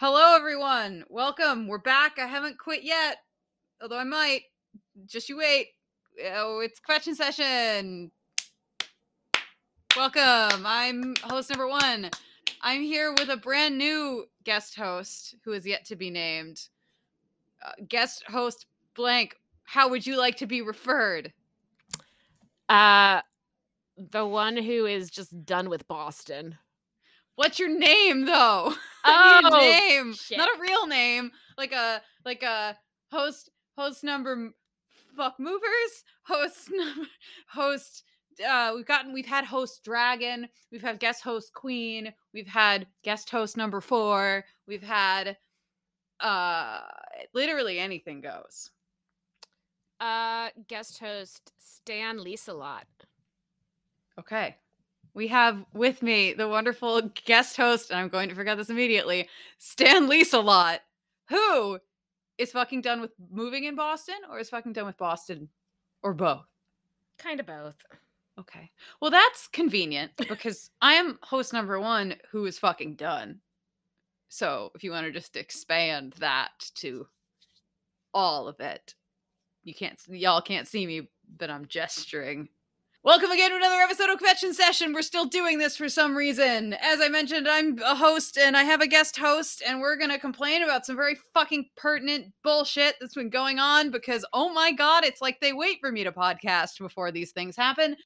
Hello, everyone. Welcome. We're back. I haven't quit yet, although I might. Just you wait. Oh, it's question session. Welcome. I'm host number one. I'm here with a brand new guest host who is yet to be named. Uh, guest host blank. How would you like to be referred? Uh the one who is just done with Boston. What's your name though? I need a Oh, name, shit. not a real name, like a like a host host number fuck movers host number host. Uh, we've gotten we've had host dragon, we've had guest host queen, we've had guest host number four, we've had uh literally anything goes. Uh guest host Stan Lisa Lot. Okay. We have with me the wonderful guest host, and I'm going to forget this immediately, Stan Lisa lot, who is fucking done with moving in Boston or is fucking done with Boston or both. Kind of both. Okay. Well, that's convenient because I am host number one who is fucking done. So if you want to just expand that to all of it, you can't, y'all can't see me, but I'm gesturing. Welcome again to another episode of Convention Session. We're still doing this for some reason. As I mentioned, I'm a host and I have a guest host, and we're gonna complain about some very fucking pertinent bullshit that's been going on because, oh my god, it's like they wait for me to podcast before these things happen.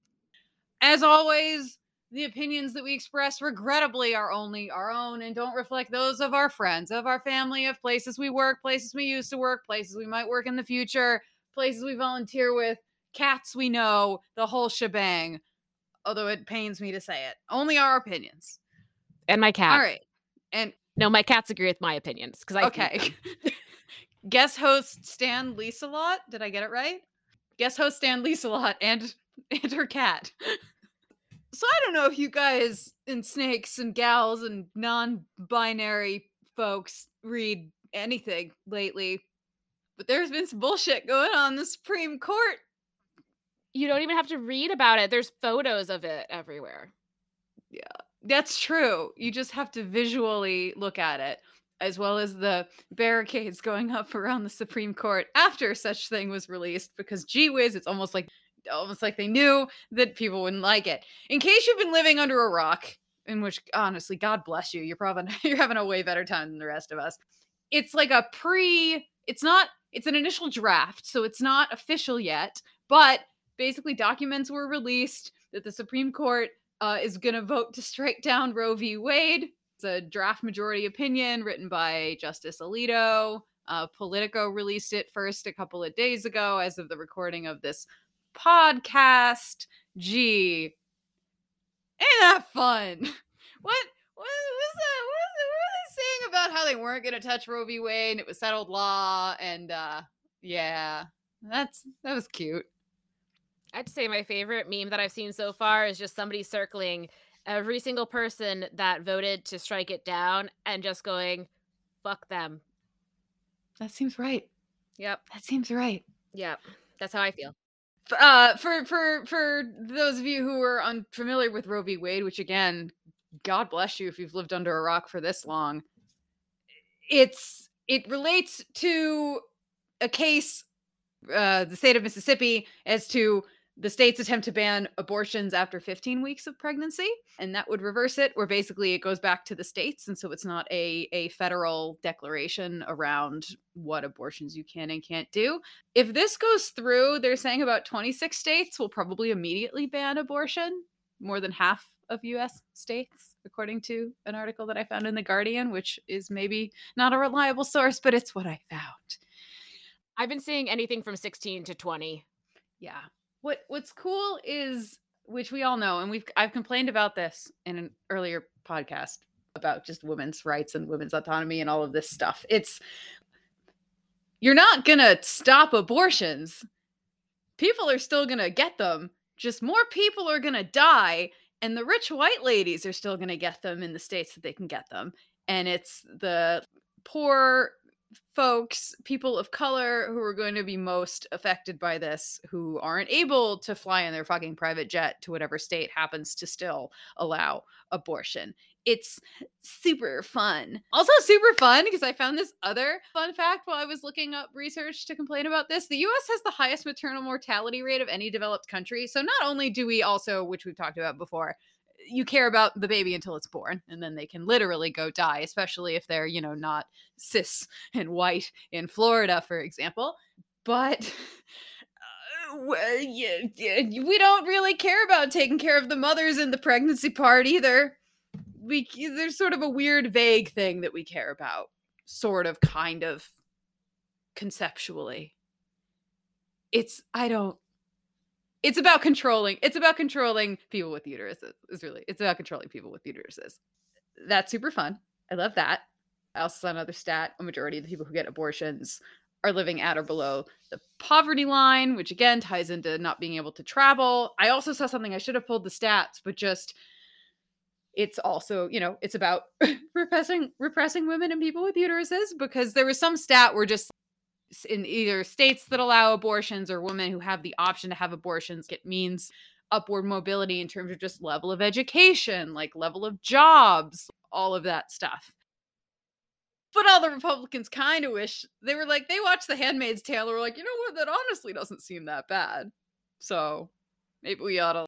As always, the opinions that we express regrettably are only our own and don't reflect those of our friends, of our family, of places we work, places we used to work, places we might work in the future, places we volunteer with, cats we know, the whole shebang. Although it pains me to say it. Only our opinions. And my cat. All right. And No, my cats agree with my opinions because I okay. Guest host Stan Lisa Lot. Did I get it right? Guest host Stan Lisa Lot and and her cat. So I don't know if you guys and snakes and gals and non-binary folks read anything lately, but there's been some bullshit going on in the Supreme Court. You don't even have to read about it. There's photos of it everywhere. Yeah, that's true. You just have to visually look at it, as well as the barricades going up around the Supreme Court after such thing was released. Because gee whiz, it's almost like almost like they knew that people wouldn't like it. In case you've been living under a rock, in which honestly, God bless you, you're probably you're having a way better time than the rest of us. It's like a pre. It's not. It's an initial draft, so it's not official yet. But basically, documents were released that the Supreme Court uh, is going to vote to strike down Roe v. Wade. It's a draft majority opinion written by Justice Alito. Uh, Politico released it first a couple of days ago as of the recording of this podcast. Gee, ain't that fun? What? What was that? What, what were they saying about how they weren't going to touch Roe v. Wade and it was settled law? And uh, yeah, that's that was cute. I'd say my favorite meme that I've seen so far is just somebody circling every single person that voted to strike it down and just going, fuck them. That seems right. Yep. That seems right. Yep. That's how I feel. Uh for for for those of you who are unfamiliar with Roe v. Wade, which again, God bless you if you've lived under a rock for this long. It's it relates to a case, uh, the state of Mississippi, as to the state's attempt to ban abortions after 15 weeks of pregnancy, and that would reverse it. Where basically it goes back to the states, and so it's not a a federal declaration around what abortions you can and can't do if this goes through, they're saying about 26 states will probably immediately ban abortion, more than half of US states, according to an article that I found in The Guardian, which is maybe not a reliable source, but it's what I found. I've been seeing anything from 16 to 20. Yeah. What what's cool is which we all know and we've I've complained about this in an earlier podcast about just women's rights and women's autonomy and all of this stuff. It's you're not to stop abortions. People are still to get them. Just more people are to die and the rich white ladies are still to get them in the states that they can get them. And it's the poor folks, people of color who are going to be most affected by this, who aren't able to fly in their fucking private jet to whatever state happens to still allow abortion. It's super fun. Also, super fun because I found this other fun fact while I was looking up research to complain about this. The US has the highest maternal mortality rate of any developed country. So, not only do we also, which we've talked about before, you care about the baby until it's born and then they can literally go die especially if they're you know not cis and white in florida for example. But uh, we don't really care about taking care of the mothers in the pregnancy part either. We there's sort of a weird vague thing that we care about sort of kind of conceptually. It's i don't it's about controlling it's about controlling people with uteruses is really it's about controlling people with uteruses. That's super fun. I love that. I also saw another stat a majority of the people who get abortions are living at or below the poverty line which again ties into not being able to travel. I also saw something i should have pulled the stats but just it's also you know it's about repressing repressing women and people with uteruses because there was some stat where just in either states that allow abortions or women who have the option to have abortions it means upward mobility in terms of just level of education like level of jobs all of that stuff. But all the republicans kind of wish they were like they watched the handmaid's tale and were like you know what? That honestly doesn't seem that bad. So maybe we ought to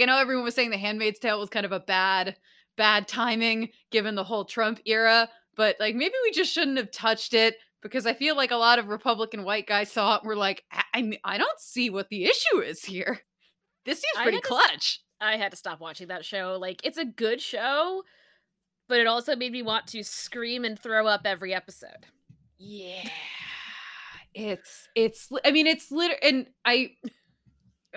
I know everyone was saying the handmaid's tale was kind of a bad bad timing given the whole Trump era, but like maybe we just shouldn't have touched it because I feel like a lot of Republican white guys saw it and were like, I, I, mean, I don't see what the issue is here. This seems pretty I clutch. To, I had to stop watching that show. Like, it's a good show, but it also made me want to scream and throw up every episode. Yeah. It's, it's, I mean, it's literally, and I,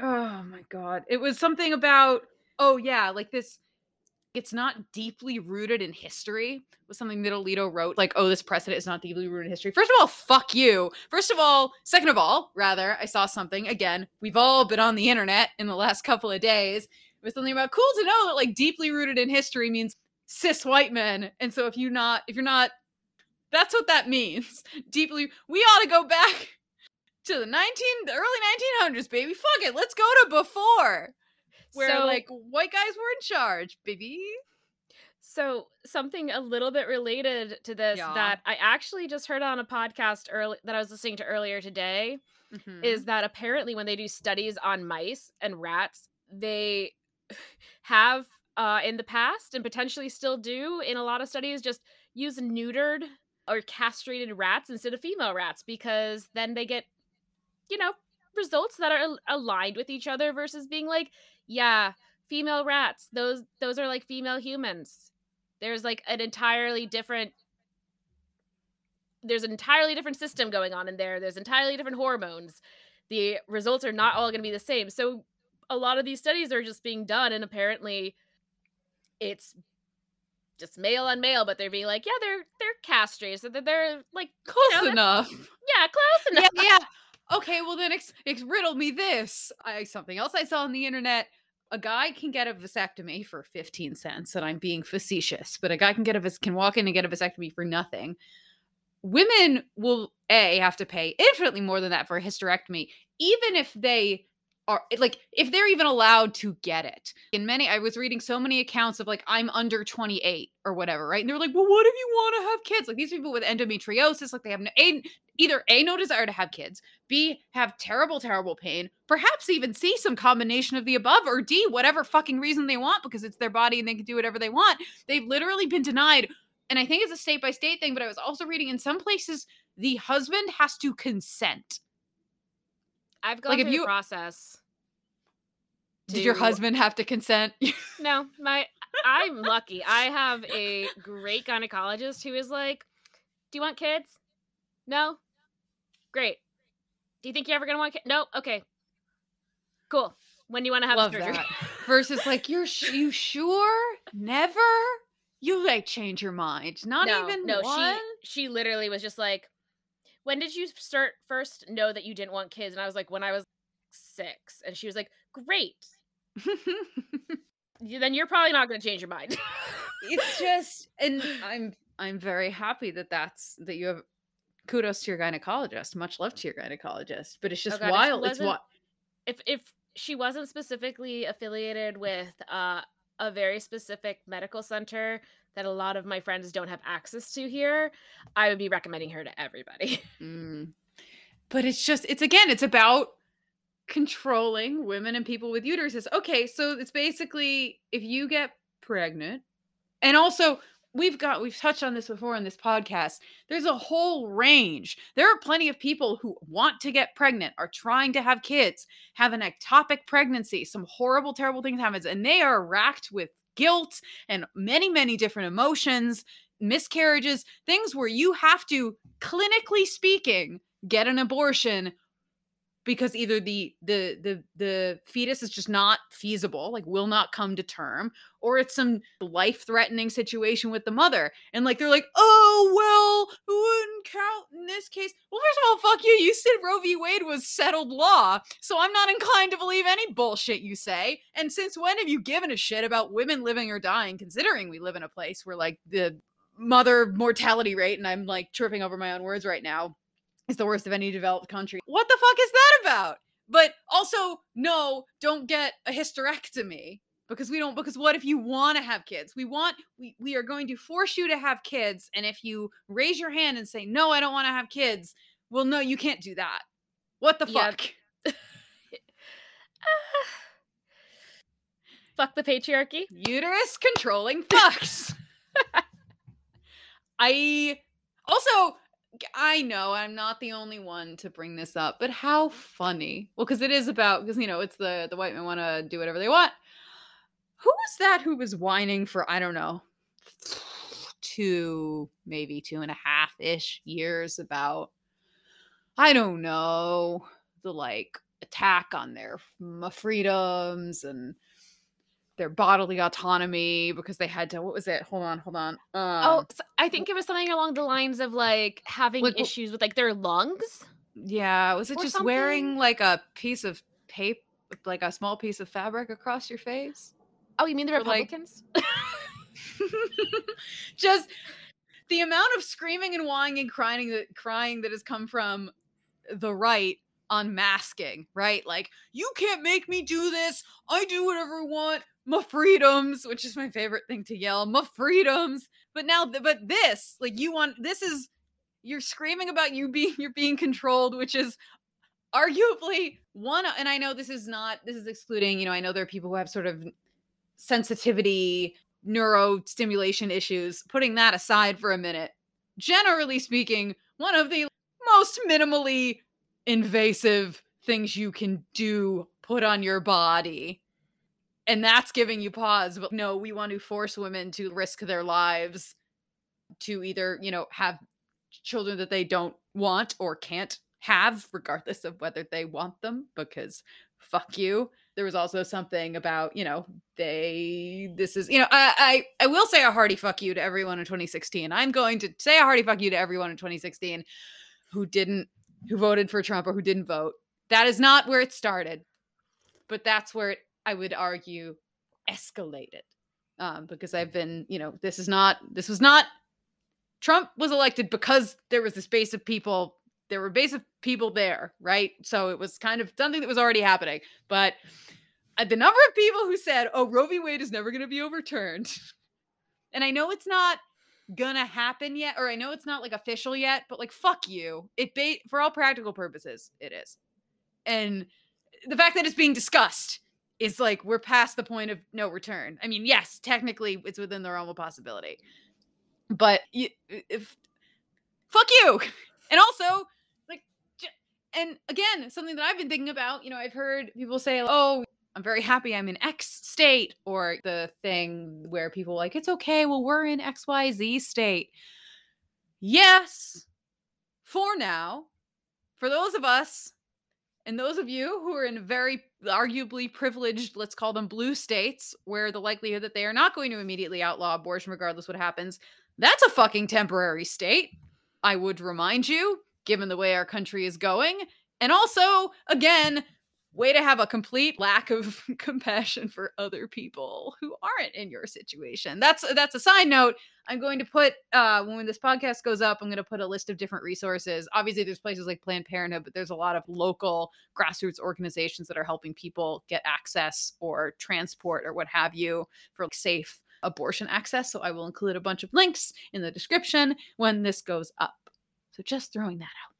oh my God. It was something about, oh yeah, like this it's not deeply rooted in history was something that alito wrote like oh this precedent is not deeply rooted in history. First of all fuck you. First of all second of all rather i saw something again we've all been on the internet in the last couple of days it was something about cool to know that like deeply rooted in history means cis white men and so if you're not if you're not that's what that means. Deeply we ought to go back to the 19 the early 1900s baby. Fuck it let's go to before where so, like white guys were in charge, baby. So something a little bit related to this yeah. that I actually just heard on a podcast early that I was listening to earlier today mm-hmm. is that apparently when they do studies on mice and rats, they have uh, in the past and potentially still do in a lot of studies just use neutered or castrated rats instead of female rats because then they get you know results that are aligned with each other versus being like yeah, female rats. Those those are like female humans. There's like an entirely different there's an entirely different system going on in there. There's entirely different hormones. The results are not all going to be the same. So a lot of these studies are just being done and apparently it's just male on male, but they're being like, yeah, they're they're castrated, so they're, they're like close you know, enough. Yeah, close enough. Yeah, yeah okay, well then ex-, ex- riddle me this. I something else I saw on the internet. A guy can get a vasectomy for 15 cents, and I'm being facetious, but a guy can get a vas- can walk in and get a vasectomy for nothing. Women will a have to pay infinitely more than that for a hysterectomy, even if they are like if they're even allowed to get it. In many I was reading so many accounts of like I'm under 28 or whatever, right? And they're like, "Well, what if you want to have kids?" Like these people with endometriosis, like they have no, a, either A no desire to have kids, B have terrible terrible pain, perhaps even C some combination of the above or D whatever fucking reason they want because it's their body and they can do whatever they want. They've literally been denied and I think it's a state by state thing, but I was also reading in some places the husband has to consent I've gone like, through if you, the process. To... Did your husband have to consent? no, my I'm lucky. I have a great gynecologist who is like, "Do you want kids? No, great. Do you think you're ever gonna want kids? No, okay, cool. When do you want to have Love surgery? That. Versus like, you're sh- you sure? Never? You like change your mind? Not no, even no. One? She she literally was just like, when did you start first know that you didn't want kids? And I was like, when I was six. And she was like, great. then you're probably not going to change your mind. it's just, and I'm I'm very happy that that's that you have kudos to your gynecologist. Much love to your gynecologist. But it's just oh God, wild. It's what if if she wasn't specifically affiliated with uh, a very specific medical center that a lot of my friends don't have access to here, I would be recommending her to everybody. Mm. But it's just, it's again, it's about controlling women and people with uteruses. Okay, so it's basically if you get pregnant, and also we've got we've touched on this before in this podcast there's a whole range there are plenty of people who want to get pregnant are trying to have kids have an ectopic pregnancy some horrible terrible things happen and they are racked with guilt and many many different emotions miscarriages things where you have to clinically speaking get an abortion because either the the the the fetus is just not feasible like will not come to term or it's some life threatening situation with the mother. And like they're like oh well this case well first of all fuck you you said roe v wade was settled law so i'm not inclined to believe any bullshit you say and since when have you given a shit about women living or dying considering we live in a place where like the mother mortality rate and i'm like tripping over my own words right now is the worst of any developed country. What the fuck is that about? But also, no, don't get a hysterectomy because we don't because what if you want to have kids? We want we, we are going to force you to have kids and if you raise your hand and say no i don't want to have kids well no you can't do that. What the fuck? Fuck the patriarchy? Uterus controlling fucks. I also I know I'm not the only one to bring this up, but how funny. Well, because it is about because you know it's the the white men want to do whatever they want. Who was that who was whining for I don't know two maybe two and a half ish years about I don't know the like attack on their freedoms and their bodily autonomy because they had to what was it? Hold on hold on oh, um, oh so i think it was something along the lines of like having issues with like their lungs? Yeah was it just something? wearing like a piece of paper like a small piece of fabric across your face oh you mean the republicans like... just the amount of screaming and whining and crying that crying that has come from the right unmasking, right? Like, you can't make me do this. I do whatever I want my freedoms, which is my favorite thing to yell, my freedoms. But now, but this, like, you want this is you're screaming about you being you're being controlled, which is arguably one. And I know this is not this is excluding. You know, I know there are people who have sort of sensitivity, neurostimulation issues. Putting that aside for a minute, generally speaking, one of the most minimally invasive things you can do put on your body and that's giving you pause but no we want to force women to risk their lives to either you know have children that they don't want or can't have regardless of whether they want them because fuck you there was also something about you know they this is you know I, I i will say a hearty fuck you to everyone in 2016 i'm going to say a hearty fuck you to everyone in 2016 who didn't who voted for trump or who didn't vote that is not where it started but that's where it I would argue, escalated. Um, because I've been, you know, this is not, this was not, Trump was elected because there was this base of people, there were base of people there, right? So it was kind of something that was already happening. But uh, the number of people who said, oh, Roe v. Wade is never going to be overturned. and I know it's not gonna happen yet, or I know it's not like official yet, but like, fuck you. It, ba- for all practical purposes, it is. And the fact that it's being discussed is like we're past the point of no return. I mean, yes, technically it's within the realm of possibility, but you, if fuck you, and also and again, something that I've been thinking about. You know, I've heard people say, "Oh, I'm very happy I'm in X state," or the thing where people like, "It's okay, well, we're in X Y Z state." Yes, for now, for those of us and those of you who are in very arguably privileged, let's call them blue states, where the likelihood that they are not going to immediately outlaw abortion regardless what happens, that's a fucking temporary state. I would remind you, given the way our country is going. And also, again, way to have a complete lack of compassion for other people who aren't in your situation. That's that's a side note. I'm going to put uh when this podcast goes up, I'm going to put a list of different resources. Obviously there's places like Planned Parenthood, but there's a lot of local grassroots organizations that are helping people get access or transport or what have you for like, safe abortion access. So I will include a bunch of links in the description when this goes up. So just throwing that out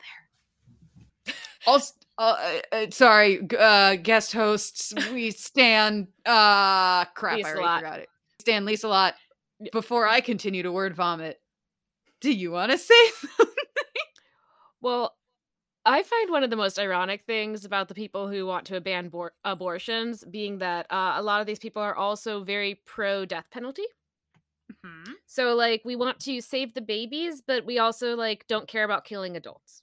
there. also, uh, uh, uh, sorry, uh, guest hosts. We stand. Uh, crap, Lisa I already forgot it. Stan Lisa lot. Before I continue to word vomit, do you want to say something? Well, I find one of the most ironic things about the people who want to ban bor- abortions being that uh, a lot of these people are also very pro death penalty. Mm-hmm. So, like, we want to save the babies, but we also like don't care about killing adults.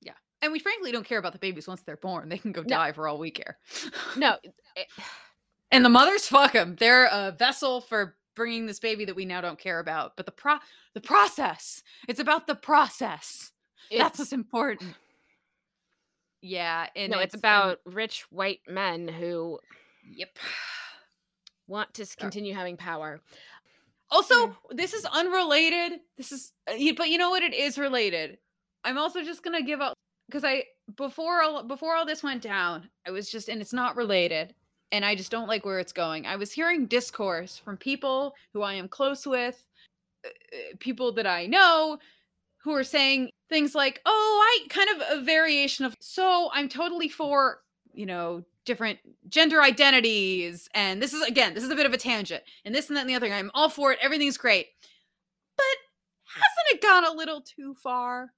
Yeah, and we frankly don't care about the babies once they're born. They can go no. die for all we care. no, and the mothers, fuck them. They're a vessel for bringing this baby that we now don't care about. But the pro, the process. It's about the process. It's... That's what's important. Yeah, and no, it's, it's about rich white men who, yep, want to continue having power. Also, this is unrelated. This is, uh, but you know what? It is related. I'm also just gonna give up because I before all before all this went down, I was just and it's not related, and I just don't like where it's going. I was hearing discourse from people who I am close with, uh, uh people that I know, who are saying things like, oh, I kind of a variation of, so I'm totally for, you know, different gender identities. And this is, again, this is a bit of a tangent. And this and that and the other thing. I'm all for it. Everything's great. But hasn't it gone a little too far?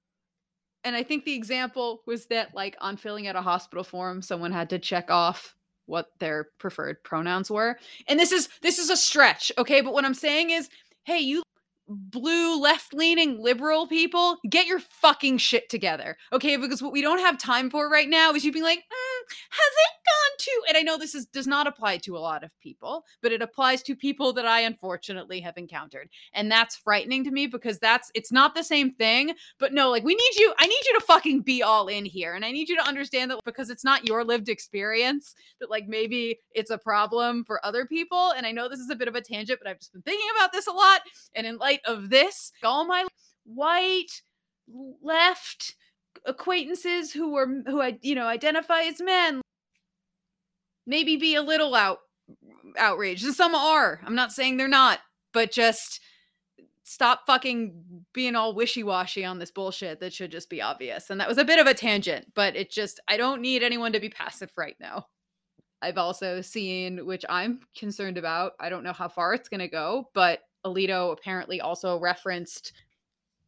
And I think the example was that, like, on filling out a hospital form, someone had to check off what their preferred pronouns were. And this is this is a stretch, okay? But what I'm saying is, hey, you blue left leaning liberal people, get your fucking shit together. Okay, because what we don't have time for right now is you being like, mm, has it gone to and I know this is does not apply to a lot of people, but it applies to people that I unfortunately have encountered. And that's frightening to me because that's it's not the same thing, but no, like we need you I need you to fucking be all in here. And I need you to understand that because it's not your lived experience that like maybe it's a problem for other people. And I know this is a bit of a tangent, but I've just been thinking about this a lot and in light of this, all my white left acquaintances who were who I you know identify as men maybe be a little out outraged. And some are. I'm not saying they're not, but just stop fucking being all wishy-washy on this bullshit that should just be obvious. And that was a bit of a tangent, but it just I don't need anyone to be passive right now. I've also seen, which I'm concerned about. I don't know how far it's going to go, but Alito apparently also referenced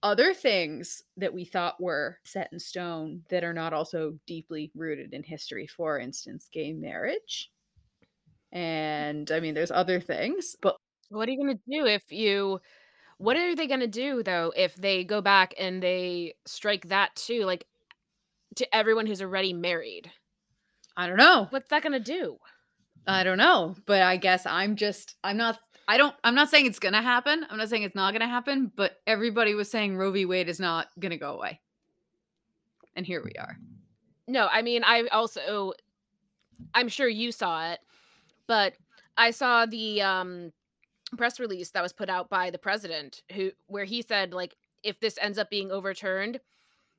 other things that we thought were set in stone that are not also deeply rooted in history. For instance, gay marriage. And I mean, there's other things, but what are you going to do if you what are they going to do though if they go back and they strike that too like to everyone who's already married i don't know what's that going to do i don't know but i guess i'm just i'm not I don't I'm not saying it's gonna happen. I'm not saying it's not gonna happen, but everybody was saying Roe v. Wade is not gonna go away. And here we are. No, I mean I also I'm sure you saw it, but I saw the um press release that was put out by the president who where he said like if this ends up being overturned,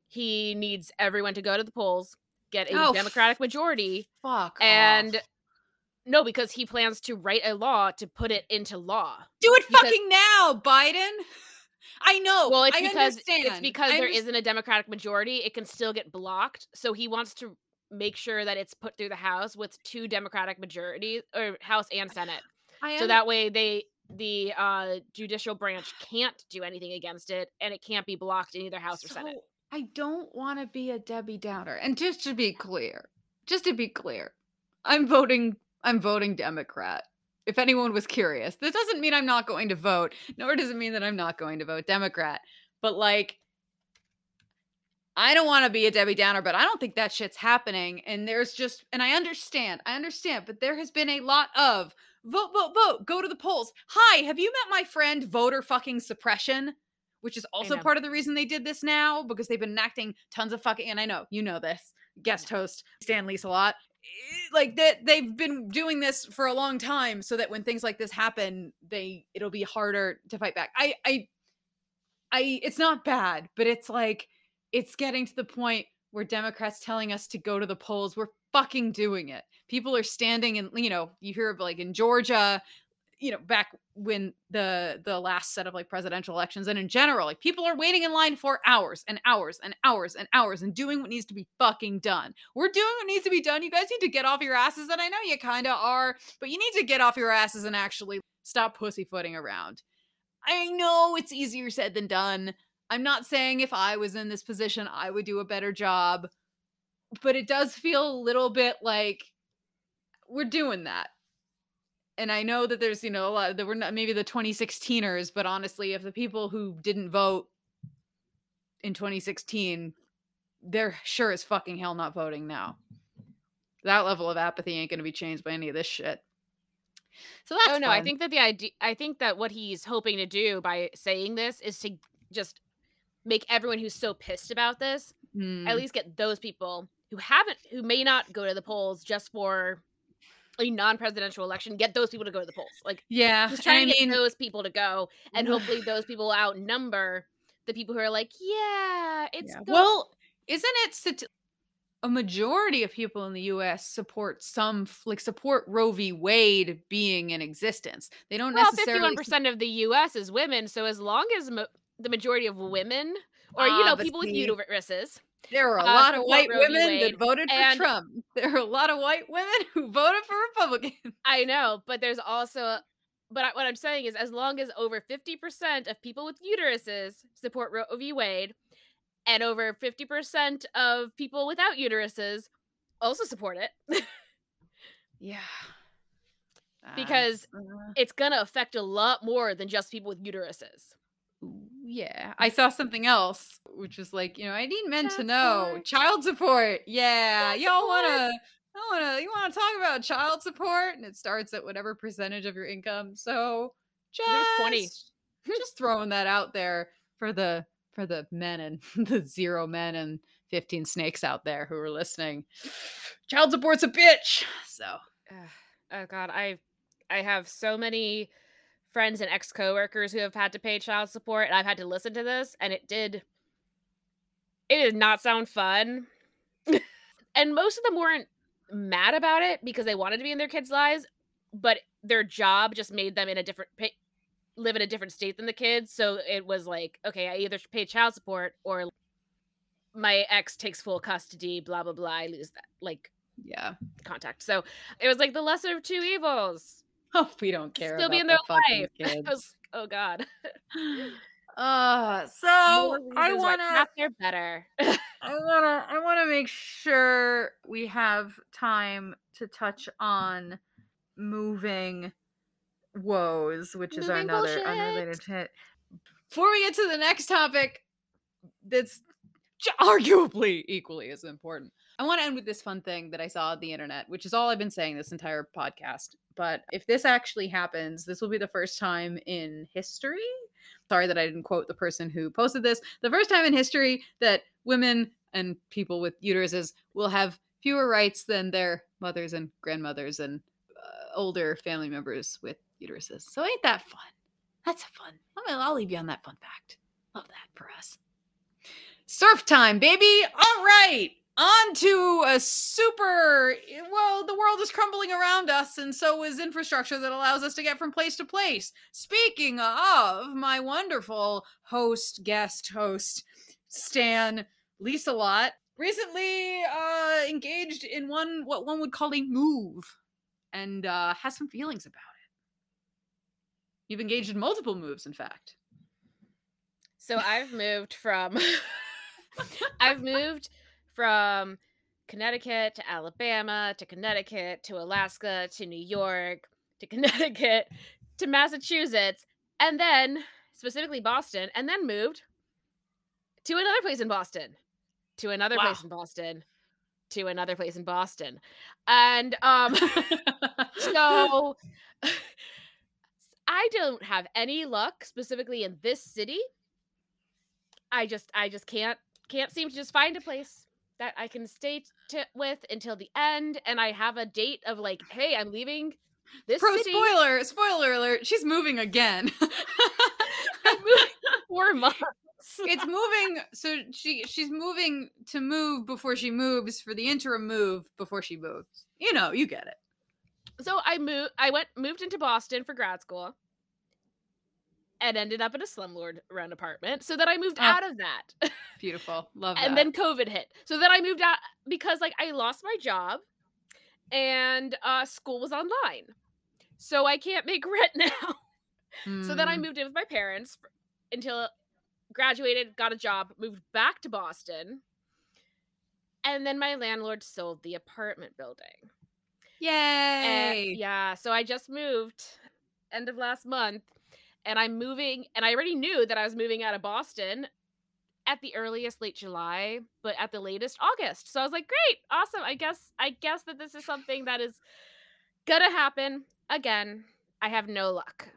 he needs everyone to go to the polls, get a oh, democratic majority, fuck and off. No, because he plans to write a law to put it into law. Do it because, fucking now, Biden. I know. Well, it's because understand. it's because there isn't a Democratic majority. It can still get blocked. So he wants to make sure that it's put through the House with two Democratic majorities or House and Senate. so that way they the uh, judicial branch can't do anything against it and it can't be blocked in either House so, or Senate. I don't want to be a Debbie Downer. And just to be clear, just to be clear, I'm voting I'm voting Democrat. If anyone was curious, this doesn't mean I'm not going to vote, nor does it mean that I'm not going to vote Democrat. But like, I don't want to be a Debbie Downer, but I don't think that shit's happening. And there's just, and I understand, I understand, but there has been a lot of vote, vote, vote, go to the polls. Hi, have you met my friend voter fucking suppression? Which is also part of the reason they did this now because they've been enacting tons of fucking, and I know you know this guest host Stan Lisa a lot Eh, like that they've been doing this for a long time so that when things like this happen they it'll be harder to fight back. I i i it's not bad but it's like it's getting to the point where democrats telling us to go to the polls we're fucking doing it. People are standing and you know you hear of like in georgia you know back when the the last set of like presidential elections and in general like people are waiting in line for hours and hours and hours and hours and doing what needs to be fucking done. We're doing what needs to be done. You guys need to get off your asses and i know you kind of are but you need to get off your asses and actually stop pussyfooting around. I know it's easier said than done. I'm not saying if i was in this position i would do a better job but it does feel a little bit like we're doing that and I know that there's, you know, a lot that were not maybe the 2016ers, but honestly, if the people who didn't vote in 2016, they're sure as fucking hell not voting now. That level of apathy ain't going to be changed by any of this shit. So that's Oh no, fun. I think that the idea I think that what he's hoping to do by saying this is to just make everyone who's so pissed about this mm. at least get those people who haven't who may not go to the polls just for a non-presidential election, get those people to go to the polls. Like, yeah, just trying I to get those people to go, and hopefully those people outnumber the people who are like, yeah, it's yeah. well, isn't it? a majority of people in the U.S. support some like support Roe v. Wade being in existence. They don't well, necessarily. Fifty-one percent of the U.S. is women, so as long as mo- the majority of women, or you ah, know, people with uteruses, there are a uh, lot of white women that voted for Trump. There are a lot of white women who voted for Republicans. I know, but there's also, but what I'm saying is, as long as over 50% of people with uteruses support Roe v. Wade, and over 50% of people without uteruses also support it. yeah. Because uh, it's going to affect a lot more than just people with uteruses yeah i saw something else which was like you know i need men child to know support. child support. Yeah child y'all want to I want to you want to talk about child support? And it starts at whatever percentage of your income. So just 20 just throwing that out there for the for the men and the zero men and 15 snakes out there who are listening. Child support's a bitch. So. Oh god i i have so many friends and ex coworkers who have had to pay child support, and I've had to listen to this, and it did. It did not sound fun, and most of them weren't mad about it because they wanted to be in their kids' lives, but their job just made them in a different pay, live in a different state than the kids. So it was like, okay, I either pay child support or my ex takes full custody. Blah blah blah. I lose that like yeah contact. So it was like the lesser of two evils. Oh, we don't care. Still be in their the life. Was, oh God. Uh, so I want to. They're better. I wanna. I wanna make sure we have time to touch on moving woes, which is moving another bullshit. unrelated hit. Before we get to the next topic, that's arguably equally as important. I want to end with this fun thing that I saw on the internet, which is all I've been saying this entire podcast. But if this actually happens, this will be the first time in history. Sorry that I didn't quote the person who posted this. The first time in history that women and people with uteruses will have fewer rights than their mothers and grandmothers and uh, older family members with uteruses. So ain't that fun? That's fun. I'll, I'll leave you on that fun fact. Love that for us. Surf time, baby. All right on to a super well the world is crumbling around us and so is infrastructure that allows us to get from place to place. Speaking of my wonderful host guest host stan lisa lot recently uh engaged in one what one would call a move and uh has some feelings about it. You've engaged in multiple moves in fact. So i've moved from i've moved from Connecticut to Alabama to Connecticut to Alaska to New York to Connecticut to Massachusetts and then specifically Boston and then moved to another place in Boston to another wow. place in Boston to another place in Boston. And um so I don't have any luck specifically in this city. I just I just can't can't seem to just find a place that I can stay t- with until the end, and I have a date of like, hey, I'm leaving this Pro city. spoiler, spoiler alert, she's moving again. moving four months. it's moving so she she's moving to move before she moves for the interim move before she moves. You know, you get it. So I moved I went moved into Boston for grad school and ended up in a slumlord rent apartment. So then I moved oh, out of that. Beautiful. Love that. And then COVID hit. So then I moved out because like I lost my job and uh school was online. So I can't make rent now. Mm. So then I hmm. moved in with my parents until graduated, got a job, moved back to Boston. And then my landlord sold the apartment building. Yay! And, yeah, so I just moved end of last month and I'm moving and I already knew that I was moving out of Boston at the earliest late July, but at the latest August. So I was like, "Great, awesome. I guess I guess that this is something that is gonna happen again. I have no luck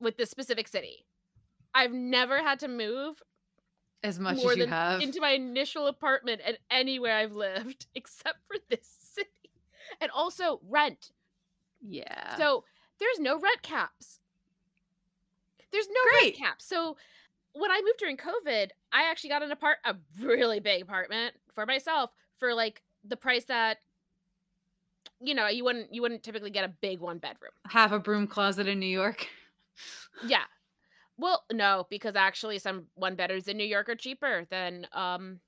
with this specific city. I've never had to move as much as you have into my initial apartment and anywhere I've lived except for this city. And also rent. Yeah. So there's no rent caps. There's no Great. rent cap. So when I moved during COVID, I actually got an apart a really big apartment for myself for like the price that you know, you wouldn't you wouldn't typically get a big one bedroom. Have a broom closet in New York. yeah. Well, no, because actually some one bedrooms in New York are cheaper than um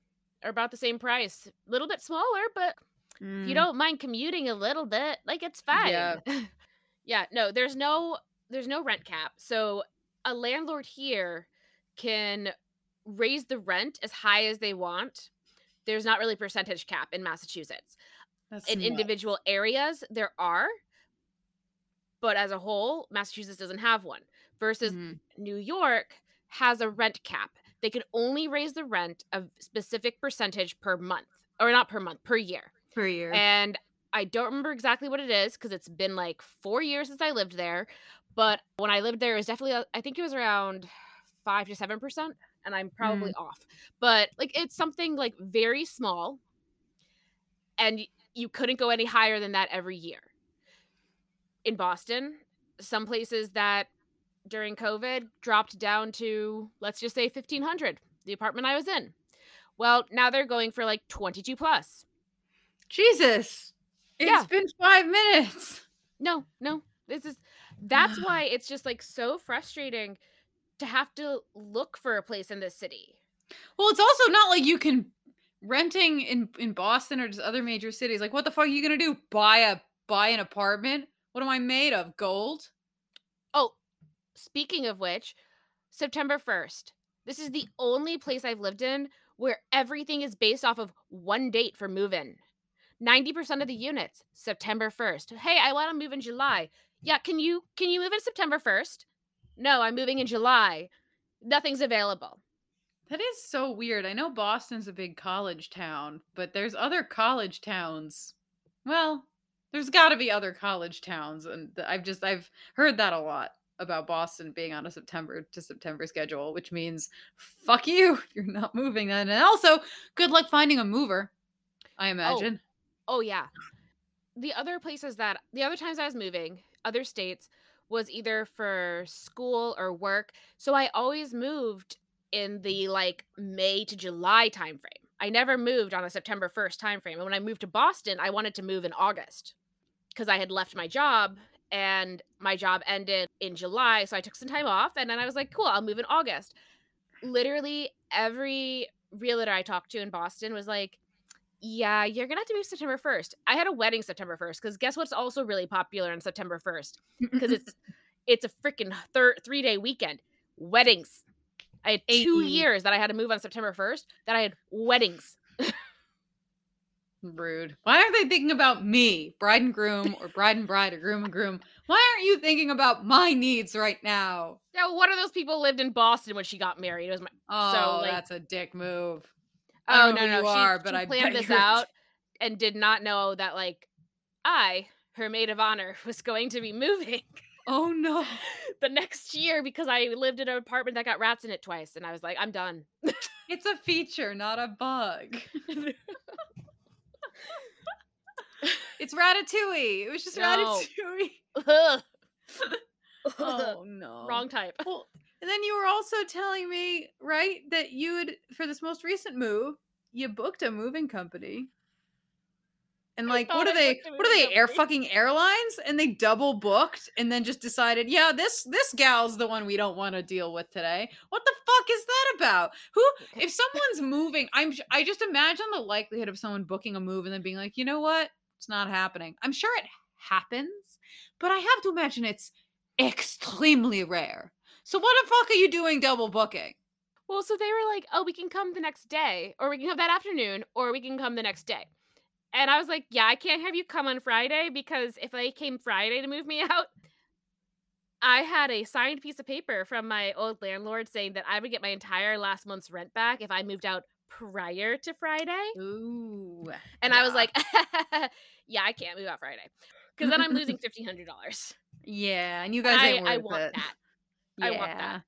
are about the same price. A little bit smaller, but mm. if you don't mind commuting a little bit, like it's fine. Yeah. yeah, no, there's no there's no rent cap. So a landlord here can raise the rent as high as they want. There's not really percentage cap in Massachusetts. That's in nuts. individual areas, there are, but as a whole, Massachusetts doesn't have one. Versus mm-hmm. New York has a rent cap. They can only raise the rent a specific percentage per month, or not per month, per year. Per year. And I don't remember exactly what it is because it's been like four years since I lived there. But when I lived there, it was definitely, I think it was around five to seven percent, and I'm probably mm. off. But like, it's something like very small, and you couldn't go any higher than that every year. In Boston, some places that during COVID dropped down to let's just say 1500, the apartment I was in. Well, now they're going for like 22 plus. Jesus. It's yeah. been 5 minutes. No, no. This is that's why it's just like so frustrating to have to look for a place in this city. Well, it's also not like you can renting in in Boston or just other major cities. Like, what the fuck are you gonna do? Buy a buy an apartment? What am I made of? Gold? Oh, speaking of which, September first. This is the only place I've lived in where everything is based off of one date for move in. 90% of the units, September 1st. Hey, I want to move in July. Yeah, can you can you move in September 1st? No, I'm moving in July. Nothing's available. That is so weird. I know Boston's a big college town, but there's other college towns. Well, there's got to be other college towns and I've just I've heard that a lot about Boston being on a September to September schedule, which means fuck you you're not moving then. And also, good luck finding a mover, I oh. imagine. Oh, oh yeah. The other places that the other times I was moving, other states was either for school or work. So I always moved in the like May to July timeframe. I never moved on a September 1st timeframe. And when I moved to Boston, I wanted to move in August because I had left my job and my job ended in July. So I took some time off and then I was like, cool, I'll move in August. Literally every realtor I talked to in Boston was like, yeah, you're gonna have to move September 1st. I had a wedding September 1st because guess what's also really popular on September 1st? Because it's it's a freaking third three day weekend. Weddings. I had two years that I had to move on September 1st that I had weddings. Rude. Why aren't they thinking about me, bride and groom, or bride and bride, or groom and groom? Why aren't you thinking about my needs right now? Yeah, one of those people lived in Boston when she got married. It was my oh, so, like, that's a dick move. Oh no, no, you she, are, but she I planned this out and did not know that like I, her maid of honor, was going to be moving. Oh no. the next year because I lived in an apartment that got rats in it twice and I was like, I'm done. It's a feature, not a bug. it's Ratatouille. It was just no. Ratatouille. oh no. Wrong type. Well, and then you were also telling me, right, that you would for this most recent move, you booked a moving company. And like, what are they? What are they? Air fucking airlines? And they double booked, and then just decided, yeah, this this gal's the one we don't want to deal with today. What the fuck is that about? Who? If someone's moving, I'm. I just imagine the likelihood of someone booking a move and then being like, you know what, it's not happening. I'm sure it happens, but I have to imagine it's extremely rare. So what the fuck are you doing double booking? Well, so they were like, oh, we can come the next day, or we can come that afternoon, or we can come the next day. And I was like, yeah, I can't have you come on Friday because if they came Friday to move me out, I had a signed piece of paper from my old landlord saying that I would get my entire last month's rent back if I moved out prior to Friday. Ooh. And yeah. I was like, yeah, I can't move out Friday because then I'm losing $1,500. Yeah. And you guys I, I want it. that. Yeah. I want that.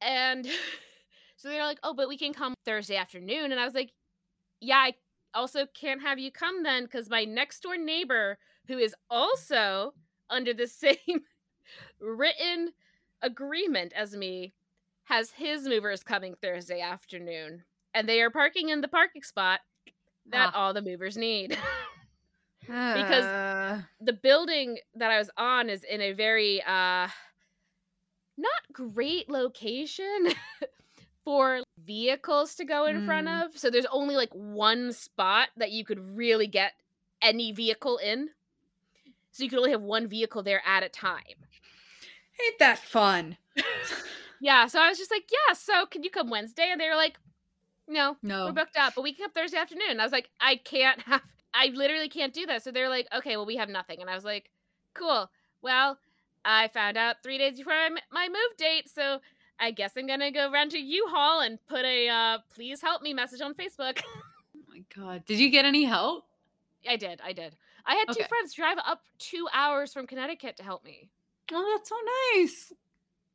And so they're like, oh, but we can come Thursday afternoon. And I was like, yeah, I also can't have you come then because my next door neighbor, who is also under the same written agreement as me, has his movers coming Thursday afternoon. And they are parking in the parking spot that ah. all the movers need. because uh... the building that I was on is in a very uh not great location. for vehicles to go in mm. front of. So there's only like one spot that you could really get any vehicle in. So you could only have one vehicle there at a time. Ain't that fun? yeah. So I was just like, yeah. So can you come Wednesday? And they were like, no, no, we're booked up, but we can come Thursday afternoon. And I was like, I can't have. I literally can't do that. So they're like, okay, well, we have nothing. And I was like, cool. Well, I found out three days before my move date. So I guess I'm gonna go rent a U-Haul and put a uh, "Please help me" message on Facebook. oh my god! Did you get any help? I did. I did. I had okay. two friends drive up two hours from Connecticut to help me. Oh, that's so nice.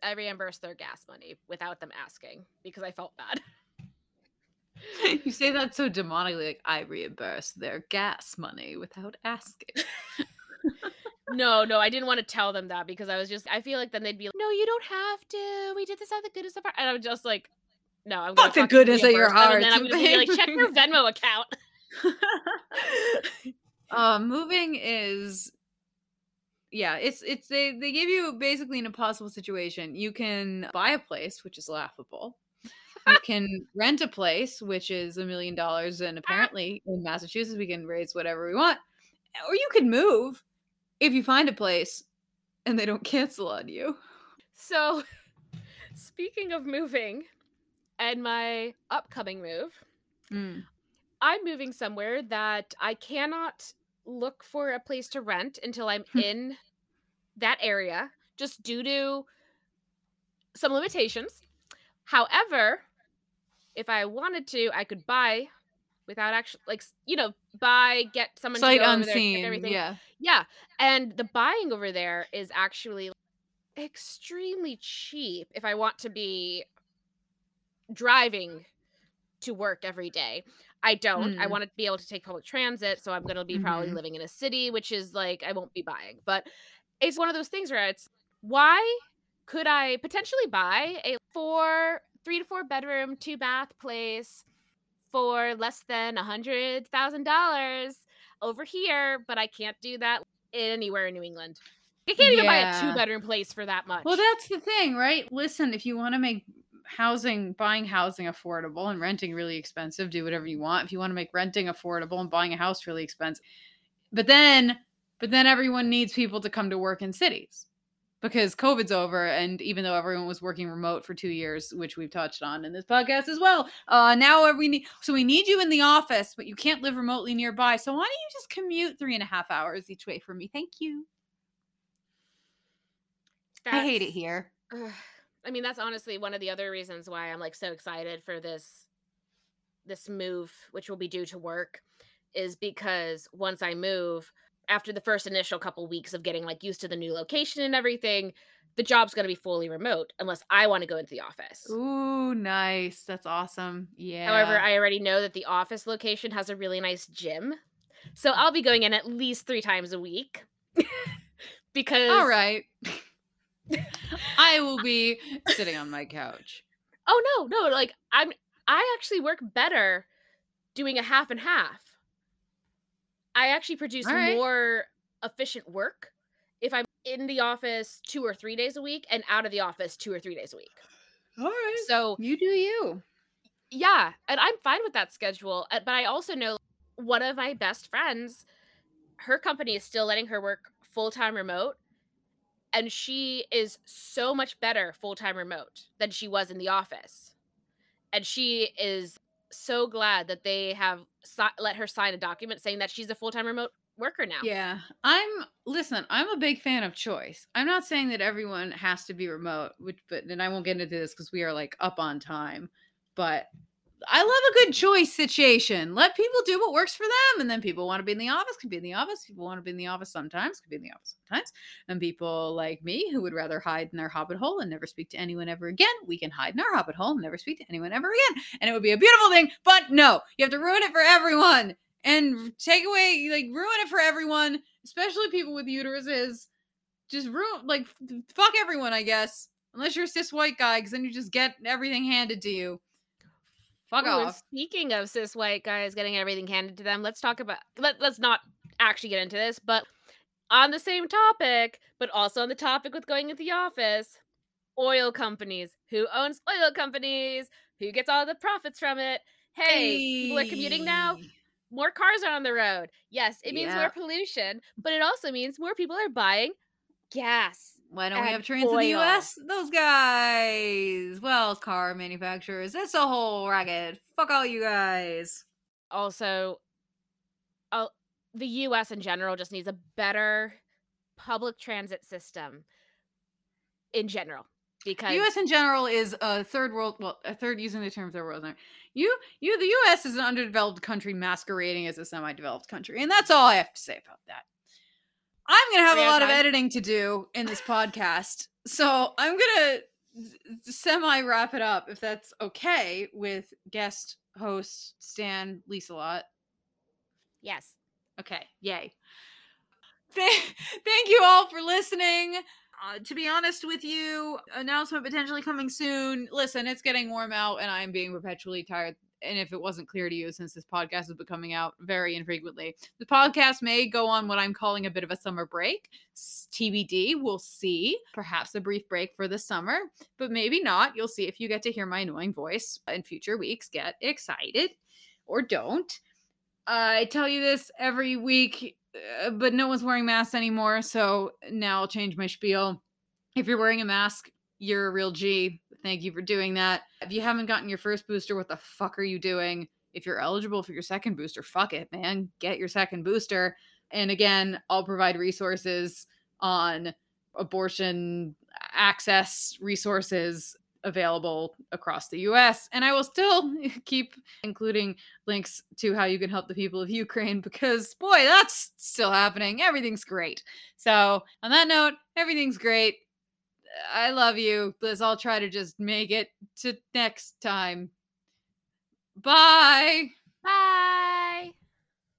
I reimbursed their gas money without them asking because I felt bad. you say that so demonically, like I reimburse their gas money without asking no, no, I didn't want to tell them that because I was just, I feel like then they'd be like, no, you don't have to. We did this out of the goodness of our, and I'm just like, no, I'm fuck the goodness of your heart. And then I'm gonna be like, check your Venmo account. uh, moving is, yeah, it's it's they they give you basically an impossible situation. You can buy a place, which is laughable. You can rent a place, which is a million dollars, and apparently in Massachusetts we can raise whatever we want, or you can move if you find a place and they don't cancel on you. So, speaking of moving and my upcoming move, mm. I'm moving somewhere that I cannot look for a place to rent until I'm hmm. in that area, just due to some limitations. However, if I wanted to, I could buy without actually like you know buy get someone sight unseen everything yeah yeah and the buying over there is actually extremely cheap if i want to be driving to work every day i don't mm. i want to be able to take public transit so i'm going to be probably mm-hmm. living in a city which is like i won't be buying but it's one of those things where it's why could i potentially buy a four three to four bedroom two bath place for less than a hundred thousand dollars over here, but I can't do that anywhere in New England. I can't even yeah. buy a two bedroom place for that much. Well, that's the thing, right? Listen, if you want to make housing, buying housing affordable and renting really expensive, do whatever you want. If you want to make renting affordable and buying a house really expensive, but then, but then everyone needs people to come to work in cities because COVID's over, and even though everyone was working remote for two years, which we've touched on in this podcast as well, uh, now we need so we need you in the office, but you can't live remotely nearby. So why don't you just commute three and a half hours each way for me? Thank you. That's, I hate it here. Uh, I mean, that's honestly one of the other reasons why I'm like so excited for this this move, which will be due to work, is because once I move after the first initial couple weeks of getting like used to the new location and everything the job's going to be fully remote unless I want to go into the office. Ooh, nice. That's awesome. Yeah. However, I already know that the office location has a really nice gym. So I'll be going in at least 3 times a week. because All right. I will be sitting on my couch. Oh no, no, like I'm I actually work better doing a half and half. I actually produce right. more efficient work if I'm in the office two or three days a week and out of the office two or three days a week. All right. So you do you. Yeah, and I'm fine with that schedule. Uh, but I also know one of my best friends, her company is still letting her work full time remote. And she is so much better full time remote than she was in the office. And she is so glad that they have let her sign a document saying that she's a full time remote worker now. Yeah. I'm listen, I'm a big fan of choice. I'm not saying that everyone has to be remote, which but and I won't get into this because we are like up on time. But I love a good choice situation. Let people do what works for them. And then people want to be in the office, can be in the office. People want to be in the office sometimes, can be in the office sometimes. And people like me who would rather hide in their hobbit hole and never speak to anyone ever again, we can hide in our hobbit hole and never speak to anyone ever again. And it would be a beautiful thing. But no, you have to ruin it for everyone and take away, like, ruin it for everyone, especially people with uteruses. Just ruin, like, fuck everyone, I guess. Unless you're a cis white guy, because then you just get everything handed to you. Fuck Ooh, off. Speaking of cis white guys getting everything handed to them, let's talk about let, let's not actually get into this, but on the same topic, but also on the topic with going into the office, oil companies. Who owns oil companies? Who gets all the profits from it? Hey, hey. people are commuting now. More cars are on the road. Yes, it means yeah. more pollution, but it also means more people are buying gas. Why don't we have trains oil. in the US? Those guys. Well, car manufacturers. It's a whole racket. Fuck all you guys. Also, uh, the US in general just needs a better public transit system in general because U.S. in general is a third world. Well, a third using the term third world. You, you, the U.S. is an underdeveloped country masquerading as a semi-developed country, and that's all I have to say about that. I'm gonna have a lot of editing to do in this podcast, so I'm gonna semi wrap it up if that's okay with guest host Stan Lisa Lot. Yes. Okay. Yay. Thank you all for listening. Uh, to be honest with you, announcement potentially coming soon. Listen, it's getting warm out, and I'm being perpetually tired and if it wasn't clear to you since this podcast has been coming out very infrequently, the podcast may go on what I'm calling a bit of a summer break. TBD, we'll see. Perhaps a brief break for the summer, but maybe not. You'll see if you get to hear my annoying voice in future weeks. Get excited or don't. I tell you this every week, uh, but no one's wearing masks anymore. So now I'll change my spiel. If you're wearing a mask, you're a real G. Thank you for doing that. If you haven't gotten your first booster, what the fuck are you doing? If you're eligible for your second booster, fuck it, man. Get your second booster. And again, I'll provide resources on abortion access resources available across the US. And I will still keep including links to how you can help the people of Ukraine because, boy, that's still happening. Everything's great. So, on that note, everything's great. I love you. Liz. I'll try to just make it to next time. Bye. Bye.